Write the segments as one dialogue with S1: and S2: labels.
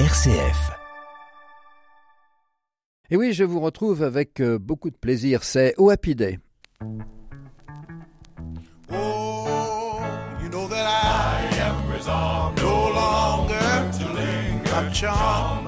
S1: RCF.
S2: Et oui, je vous retrouve avec euh, beaucoup de plaisir. C'est au Happy Day.
S3: Oh, you know that I, am resolved no longer to linger.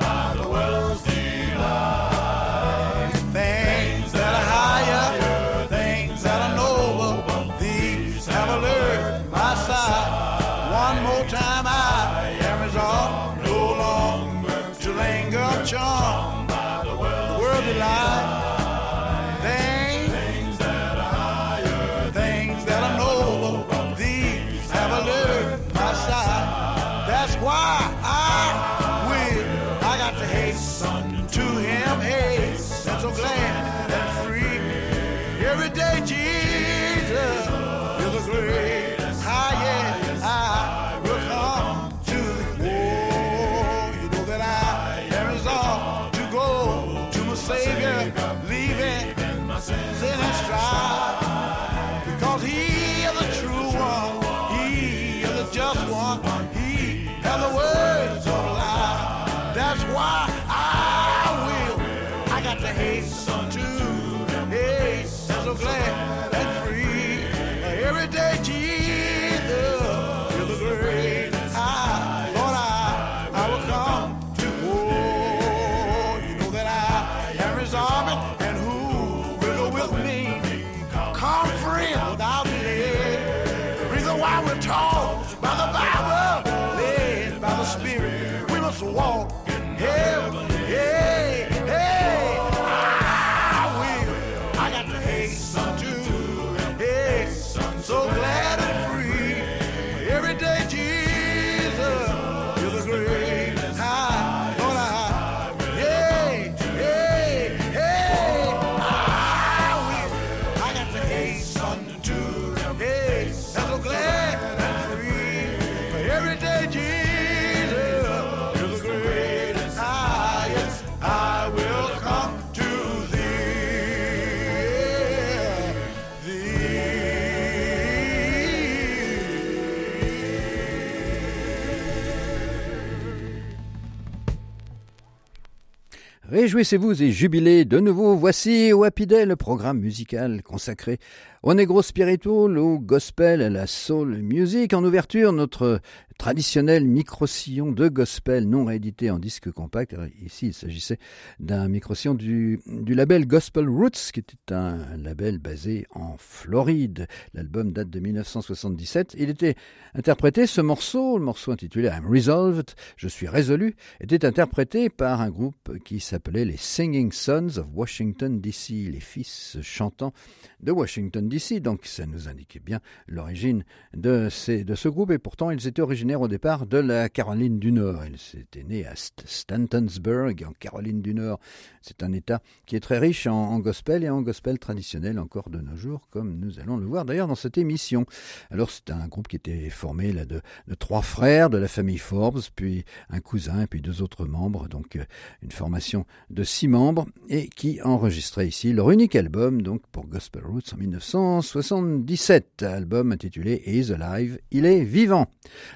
S2: Réjouissez-vous et jubilez de nouveau. Voici au le programme musical consacré au negro spiritual, au gospel, à la soul music. En ouverture, notre traditionnel micro-sillon de gospel non réédité en disque compact. Ici, il s'agissait d'un micro-sillon du, label Gospel Roots, qui était un label basé en Floride. L'album date de 1977. Il était interprété, ce morceau, le morceau intitulé I'm Resolved, je suis résolu, était interprété par un groupe qui s'appelait les Singing Sons of Washington DC, les fils chantants de Washington DC. Donc ça nous indiquait bien l'origine de, de ce groupe et pourtant ils étaient originaires au départ de la Caroline du Nord. Ils étaient nés à St- Stantonsburg en Caroline du Nord. C'est un État qui est très riche en, en gospel et en gospel traditionnel encore de nos jours, comme nous allons le voir d'ailleurs dans cette émission. Alors c'est un groupe qui était formé là de, de trois frères de la famille Forbes, puis un cousin et puis deux autres membres, donc euh, une formation de six membres et qui enregistrait ici leur unique album donc pour Gospel Roots en 1977, album intitulé Is Alive, il est vivant.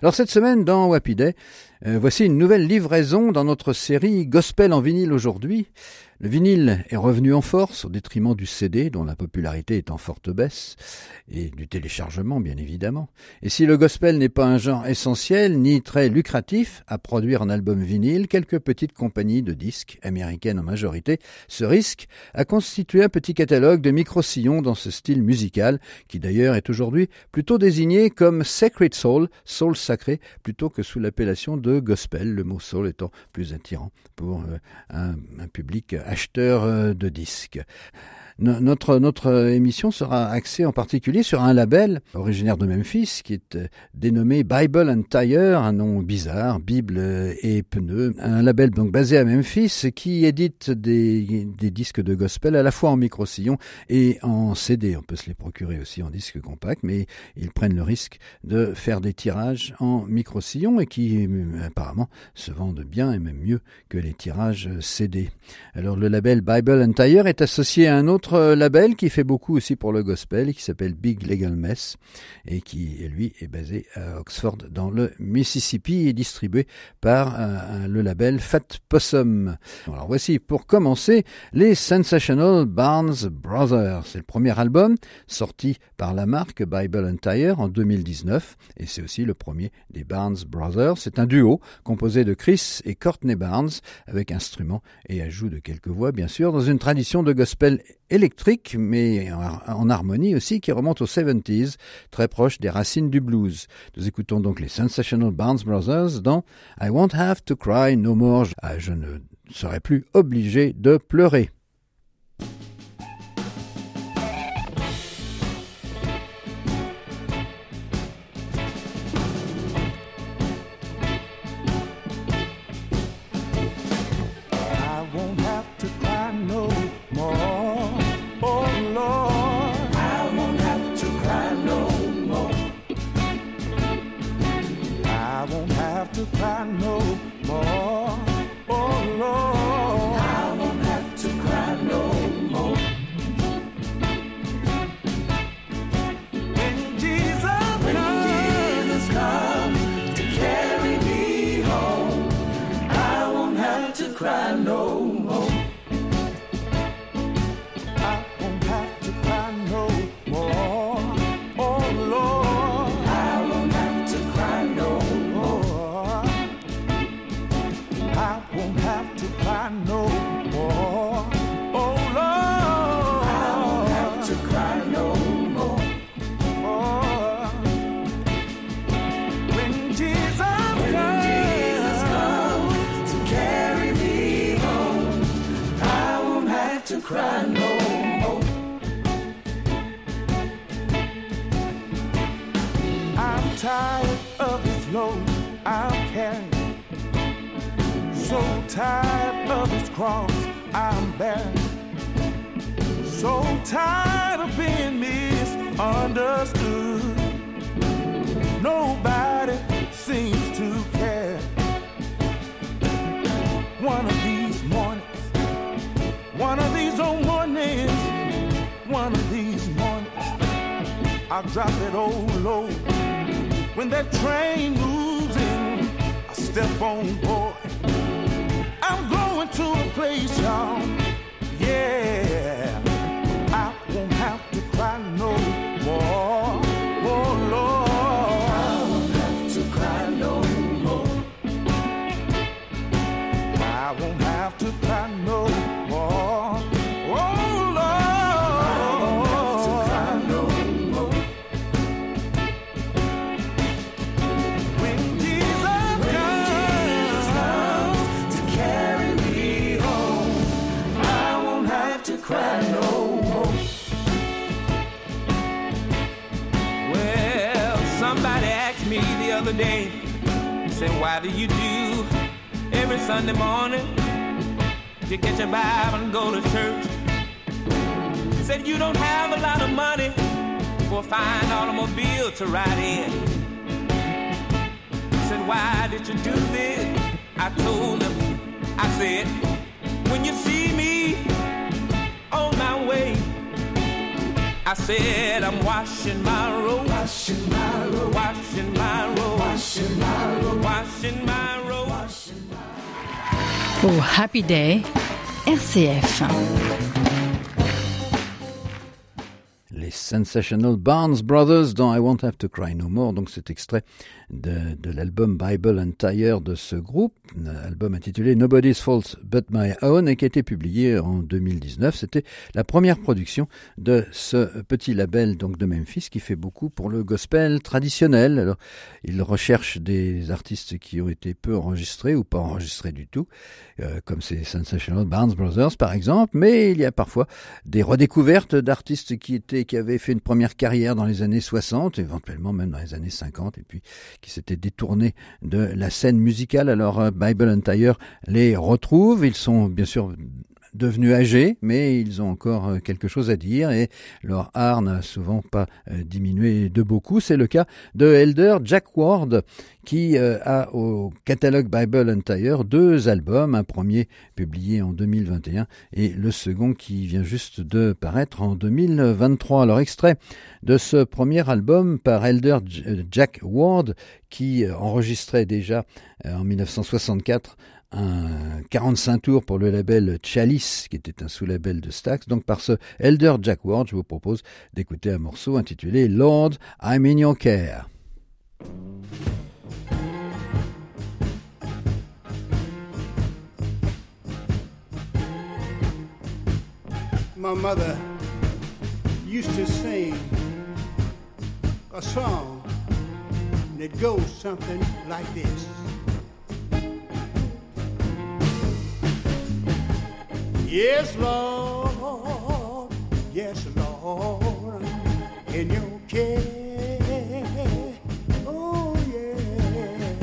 S2: Alors cette semaine dans Wappy Day, euh, voici une nouvelle livraison dans notre série Gospel en vinyle aujourd'hui. Le vinyle est revenu en force au détriment du CD dont la popularité est en forte baisse et du téléchargement bien évidemment. Et si le gospel n'est pas un genre essentiel ni très lucratif à produire en album vinyle, quelques petites compagnies de disques américaines en majorité se risquent à constituer un petit catalogue de micro-sillons dans ce style musical qui d'ailleurs est aujourd'hui plutôt désigné comme Sacred Soul, soul sacré, plutôt que sous l'appellation de gospel, le mot soul étant plus attirant pour euh, un, un public acheteur euh, de disques. No- Notre, notre émission sera axée en particulier sur un label originaire de Memphis qui est euh, dénommé Bible and Tire, un nom bizarre, Bible et pneus. Un label donc basé à Memphis qui édite des, disques de gospel à la fois en micro-sillon et en CD. On peut se les procurer aussi en disque compact, mais ils prennent le risque de faire des tirages en micro-sillon et qui euh, apparemment se vendent bien et même mieux que les tirages CD. Alors le label Bible and Tire est associé à un autre autre label qui fait beaucoup aussi pour le gospel qui s'appelle Big Legal Mess et qui, lui, est basé à Oxford dans le Mississippi et distribué par euh, le label Fat Possum. Alors voici pour commencer les Sensational Barnes Brothers. C'est le premier album sorti par la marque Bible and Tire en 2019 et c'est aussi le premier des Barnes Brothers. C'est un duo composé de Chris et Courtney Barnes avec instruments et ajout de quelques voix bien sûr dans une tradition de gospel électrique mais en harmonie aussi qui remonte aux 70s, très proche des racines du blues. Nous écoutons donc les Sensational Barnes Brothers dans I Won't Have to Cry No More. Ah, je ne serai plus obligé de pleurer.
S4: I drop it old low. When that train moves in, I step on board. I'm going
S1: to
S4: a place, y'all. Yeah.
S1: asked me the other day, he said, why do you do every Sunday morning? You get your Bible and go to church. He said, you don't have a lot of money for a fine automobile to ride in. He said, why did you do this? I told him, I said, when you see me, I said, I'm washing my road, washing my road, washing my road, washing my road, washing my road. Oh, happy day, RCF.
S2: Sensational Barnes Brothers dans I Won't Have to Cry No More. Donc cet extrait de, de l'album Bible and Tire de ce groupe, un album intitulé Nobody's Fault But My Own et qui a été publié en 2019. C'était la première production de ce petit label donc de Memphis qui fait beaucoup pour le gospel traditionnel. Alors il recherche des artistes qui ont été peu enregistrés ou pas enregistrés du tout, euh, comme ces Sensational Barnes Brothers par exemple, mais il y a parfois des redécouvertes d'artistes qui étaient qui avaient fait une première carrière dans les années 60, éventuellement même dans les années 50 et puis qui s'étaient détournés de la scène musicale. Alors euh, Bible and Tire les retrouve. Ils sont bien sûr devenus âgés, mais ils ont encore euh, quelque chose à dire et leur art n'a souvent pas euh, diminué de beaucoup. C'est le cas de Elder Jack Ward qui euh, a au catalogue Bible Entire deux albums, un premier publié en 2021 et le second qui vient juste de paraître en 2023. Alors extrait de ce premier album par Elder Jack Ward qui enregistrait déjà en 1964 un 45 tours pour le label Chalice, qui était un sous-label de Stax. Donc par ce Elder Jack Ward, je vous propose d'écouter un morceau intitulé Lord, I'm in your care.
S5: My mother used to sing a song that goes something like this. Yes, Lord. Yes, Lord. In your care. Oh, yeah.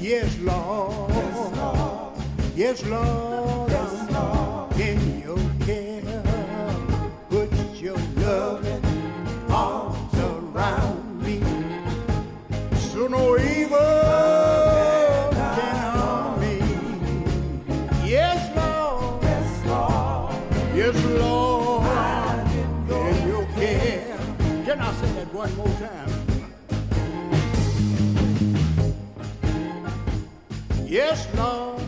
S5: Yes, Lord. Yes, Lord. Yes, one more time. Yes, Lord.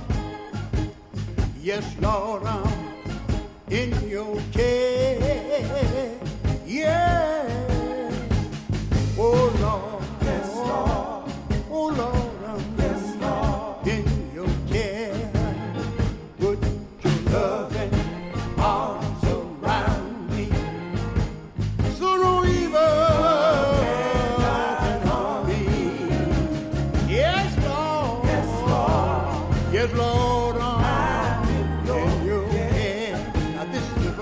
S5: Yes, Lord,
S6: I'm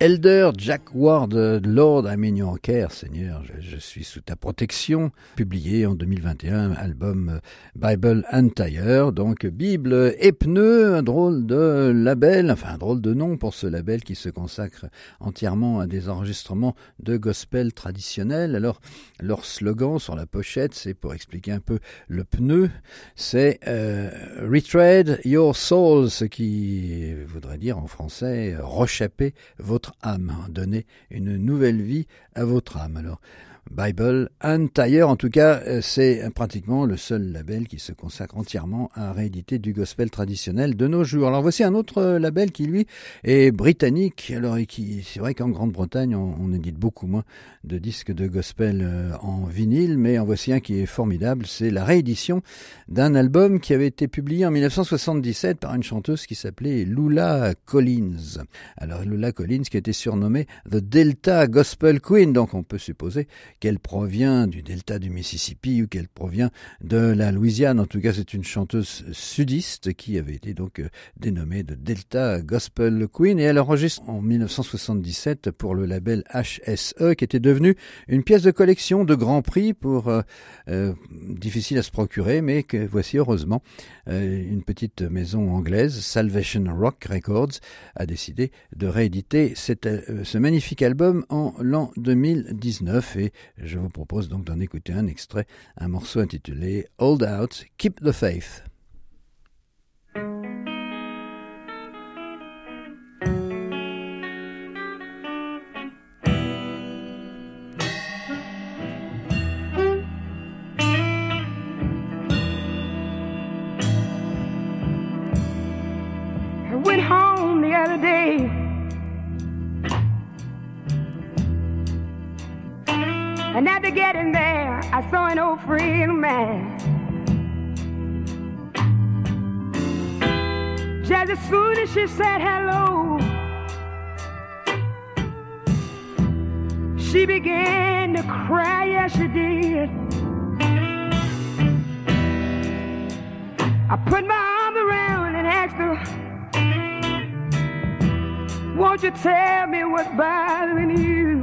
S2: Elder Jack Ward, Lord I'm in your care, Seigneur, je, suis sous ta protection, publié en 2021, album euh, Bible Entire, donc Bible et pneus, un drôle de label, enfin un drôle de nom pour ce label qui se consacre entièrement à des enregistrements de gospel traditionnels. Alors, leur slogan sur la pochette, c'est pour expliquer un peu le pneu, c'est euh, Retread your soul, ce qui voudrait dire en français euh, rechapper âme, hein, donner une nouvelle vie à votre âme. Alors, Bible Entire, en tout cas, euh, c'est pratiquement le seul label qui se consacre entièrement à rééditer du gospel traditionnel de nos jours. Alors voici un autre euh, label qui, lui, est britannique. Alors, c'est vrai qu'en Grande-Bretagne, on, on édite beaucoup moins de disques de gospel euh, en vinyle, mais en voici un qui est formidable. C'est la réédition d'un album qui avait été publié en 1977 par une chanteuse qui s'appelait Lula Collins. Alors Lula Collins qui était surnommée The Delta Gospel Queen, donc on peut supposer qu'elle provient du delta du Mississippi ou qu'elle provient de la Louisiane. En tout cas, c'est une chanteuse sudiste qui avait été donc euh, dénommée de Delta Gospel Queen et elle enregistre en 1977 pour le label HSE qui était devenu une pièce de collection de grand prix pour euh, euh, difficile à se procurer mais que voici heureusement une petite maison anglaise Salvation Rock Records a décidé de rééditer ce magnifique album en l'an 2019 et je vous propose donc d'en écouter un extrait, un morceau intitulé Hold Out, Keep the Faith.
S7: She said hello, she began to cry, yes, she did. I put my arms around and asked her, Won't you tell me what's bothering you?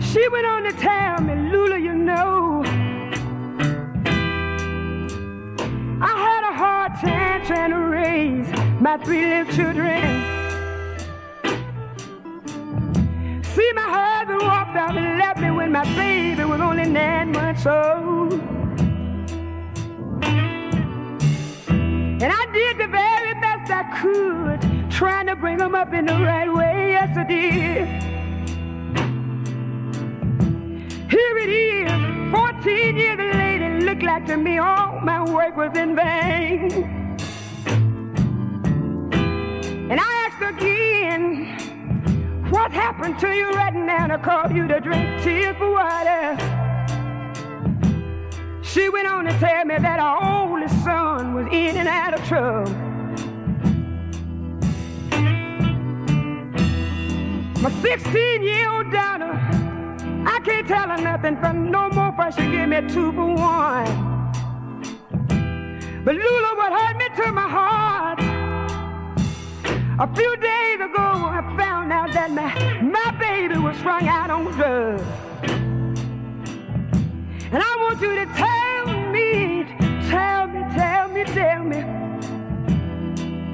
S7: She went on to tell me, my three little children. See, my husband walked out and left me when my baby was only nine months old. And I did the very best I could, trying to bring them up in the right way. Yes, I did. Here it is, 14 years later, looked like to me all my work was in vain. And I asked again, what happened to you right now to call you to drink tears for water? She went on to tell me that our oldest son was in and out of trouble. My 16 year old daughter I can't tell her nothing from no more, but she give me two for one. But Lula, what hurt me to my heart? A few days ago, I found out that my, my baby was strung out on drugs. And I want you to tell me, tell me, tell me, tell me,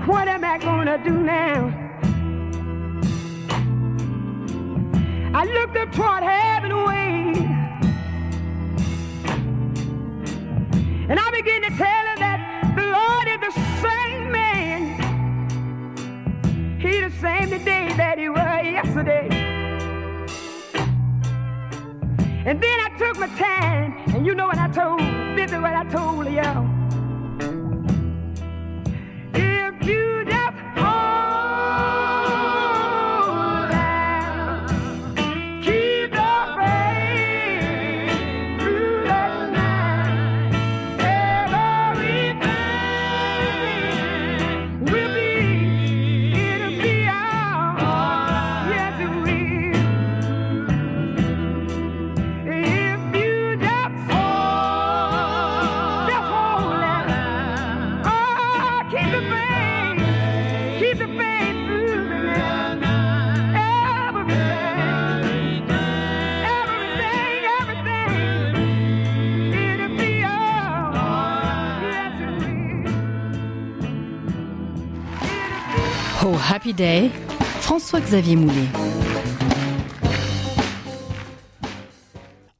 S7: what am I gonna do now? I looked up toward heaven way. And I began to tell And then I took my time, and you know what I told,
S8: Happy Day, François-Xavier Moulet.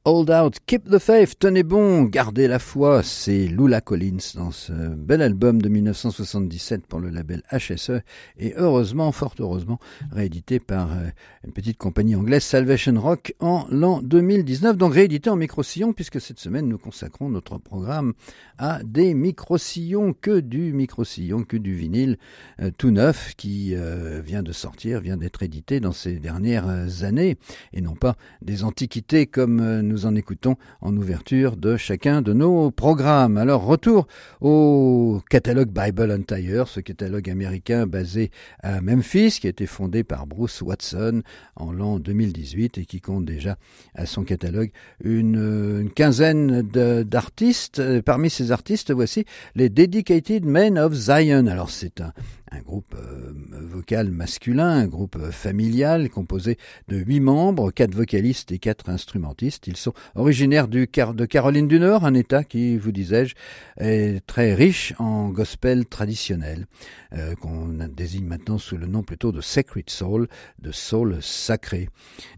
S2: Hold out, keep the faith, tenez bon, gardez la foi, c'est Lula Collins dans ce bel album de 1977 pour le label HSE et heureusement, fort heureusement, réédité par euh, une petite compagnie anglaise Salvation Rock en l'an 2019, donc réédité en micro-sillon puisque cette semaine nous consacrons notre programme à des micro-sillons, que du micro-sillon, que du vinyle euh, tout neuf qui euh, vient de sortir, vient d'être édité dans ces dernières années et non pas des antiquités comme nous
S3: en écoutons en ouverture de chacun de nos programmes. Alors, retour au catalogue Bible and Tire, ce catalogue américain basé à Memphis, qui a été fondé par Bruce Watson en l'an 2018 et qui compte déjà à son catalogue une, quinzaine d'artistes. Parmi ces artistes, voici les Dedicated Men of Zion. Alors, c'est un, un groupe euh, vocal masculin, un groupe familial composé de huit membres, quatre vocalistes et quatre instrumentistes. Ils sont originaires de Caroline du Nord, un État qui, vous disais-je, est très riche en gospel traditionnel, euh, qu'on désigne maintenant sous le nom plutôt de Sacred Soul, de soul sacré.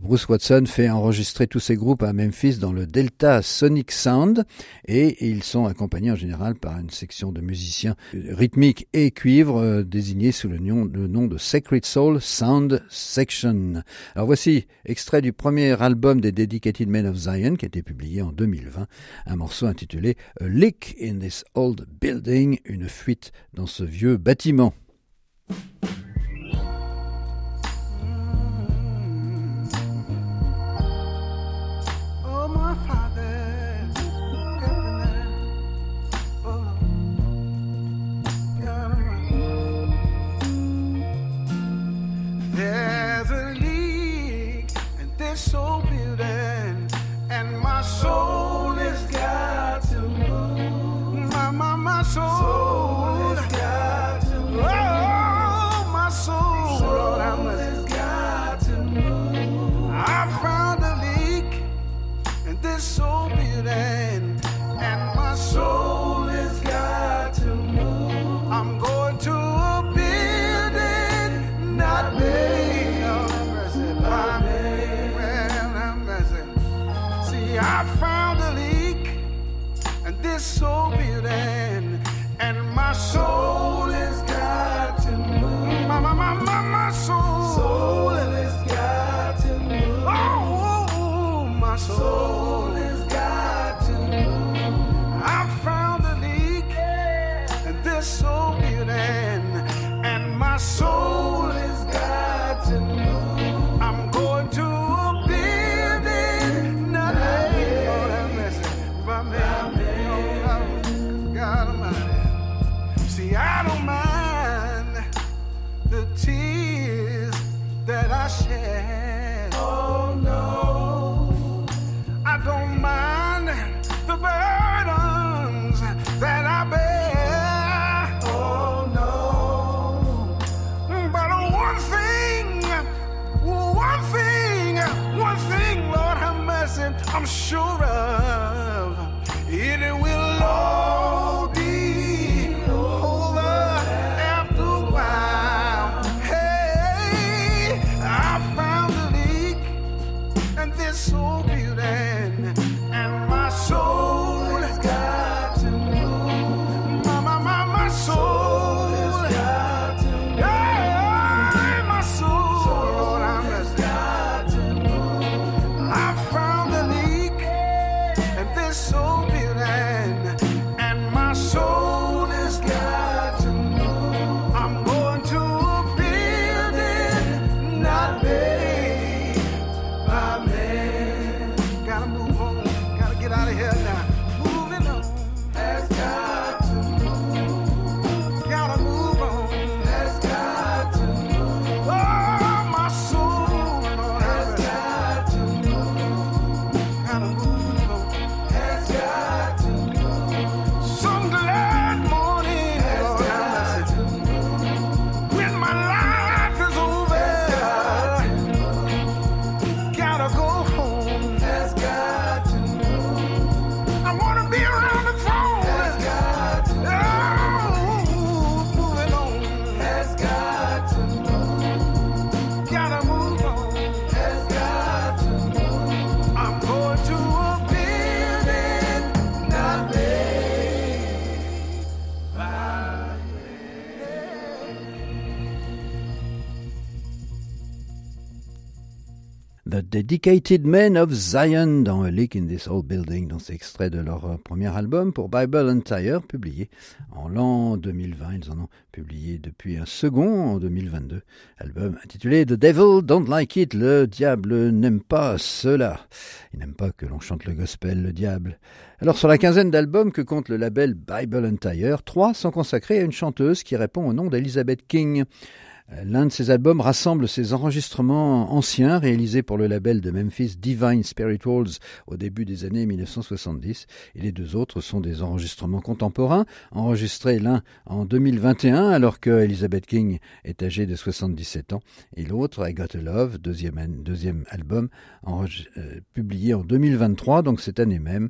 S3: Bruce Watson fait enregistrer tous ces groupes à Memphis dans le Delta Sonic Sound et ils sont accompagnés en général par une section de musiciens rythmiques et cuivres euh, désigné sous le nom, de Sacred Soul Sound Section. Alors voici extrait du premier album des Dedicated Men of Zion qui a été publié en 2020, un morceau intitulé A Leak in This Old Building, une fuite dans ce vieux bâtiment. I found a leak, and this soul. I'm sure of.
S2: Dedicated Men of Zion dans A Leak in This Old Building, dans cet extrait de leur euh, premier album pour Bible and Tire, publié en l'an 2020. Ils en ont publié depuis un second en 2022. Album intitulé The Devil Don't Like It, le diable n'aime pas cela. Il n'aime pas que l'on chante le gospel, le diable. Alors sur la quinzaine d'albums que compte le label Bible and Tire, trois sont consacrés à une chanteuse qui répond au nom d'Elizabeth King. L'un de ces albums rassemble ses enregistrements anciens réalisés pour le label de Memphis Divine Spirituals au début des années 1970 et les deux autres sont des enregistrements contemporains enregistrés l'un en 2021 alors que Elizabeth King est âgée de 77 ans. Et l'autre I Got a Love, deuxième, album euh, publié en 2023 donc cette année même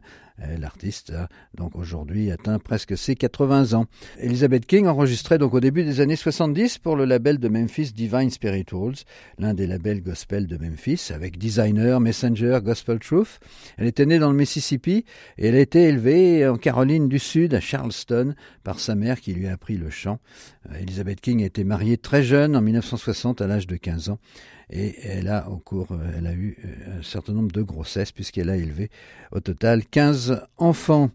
S2: l'artiste a donc aujourd'hui atteint presque ses 80 ans. Elizabeth King enregistrait donc au début des années 70 pour le label de Memphis Divine Spirituals, l'un des labels gospel de Memphis, avec Designer, Messenger, Gospel Truth. Elle était née dans le Mississippi et elle a été élevée en Caroline du Sud, à Charleston, par sa mère qui lui a appris le chant. Euh, Elizabeth King a été mariée très jeune, en 1960, à l'âge de 15 ans et elle a au cours, euh, elle a eu euh, un certain nombre de grossesses puisqu'elle a élevé au total 15 enfants.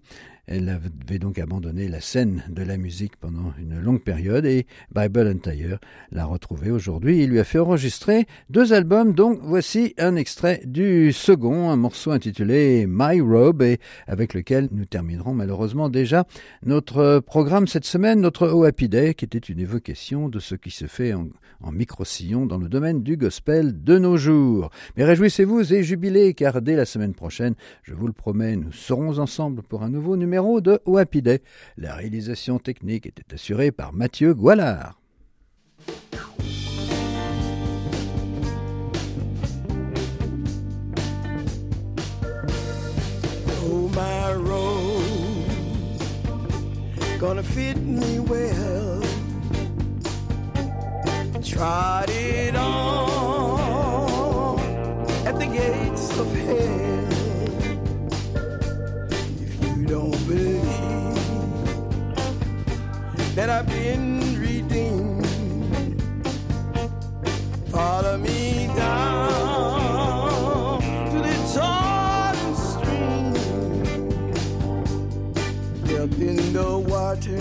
S2: Elle avait donc abandonné la scène de la musique pendant une longue période et Bible and Tire l'a retrouvée aujourd'hui. Il lui a fait enregistrer deux albums, donc voici un extrait du second, un morceau intitulé My Robe et avec lequel nous terminerons malheureusement déjà notre programme cette semaine, notre O Happy Day, qui était une évocation de ce qui se fait en, en micro-sillon dans le domaine du gospel de nos jours. Mais réjouissez-vous et jubilez car dès la semaine prochaine, je vous le promets, nous serons ensemble pour un nouveau numéro de Happy La réalisation technique était assurée par Mathieu Goualard.
S9: Oh, that I've been redeemed. Follow me down to the Jordan stream. Up in the water,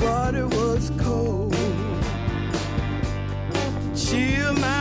S9: water was cold. Chill my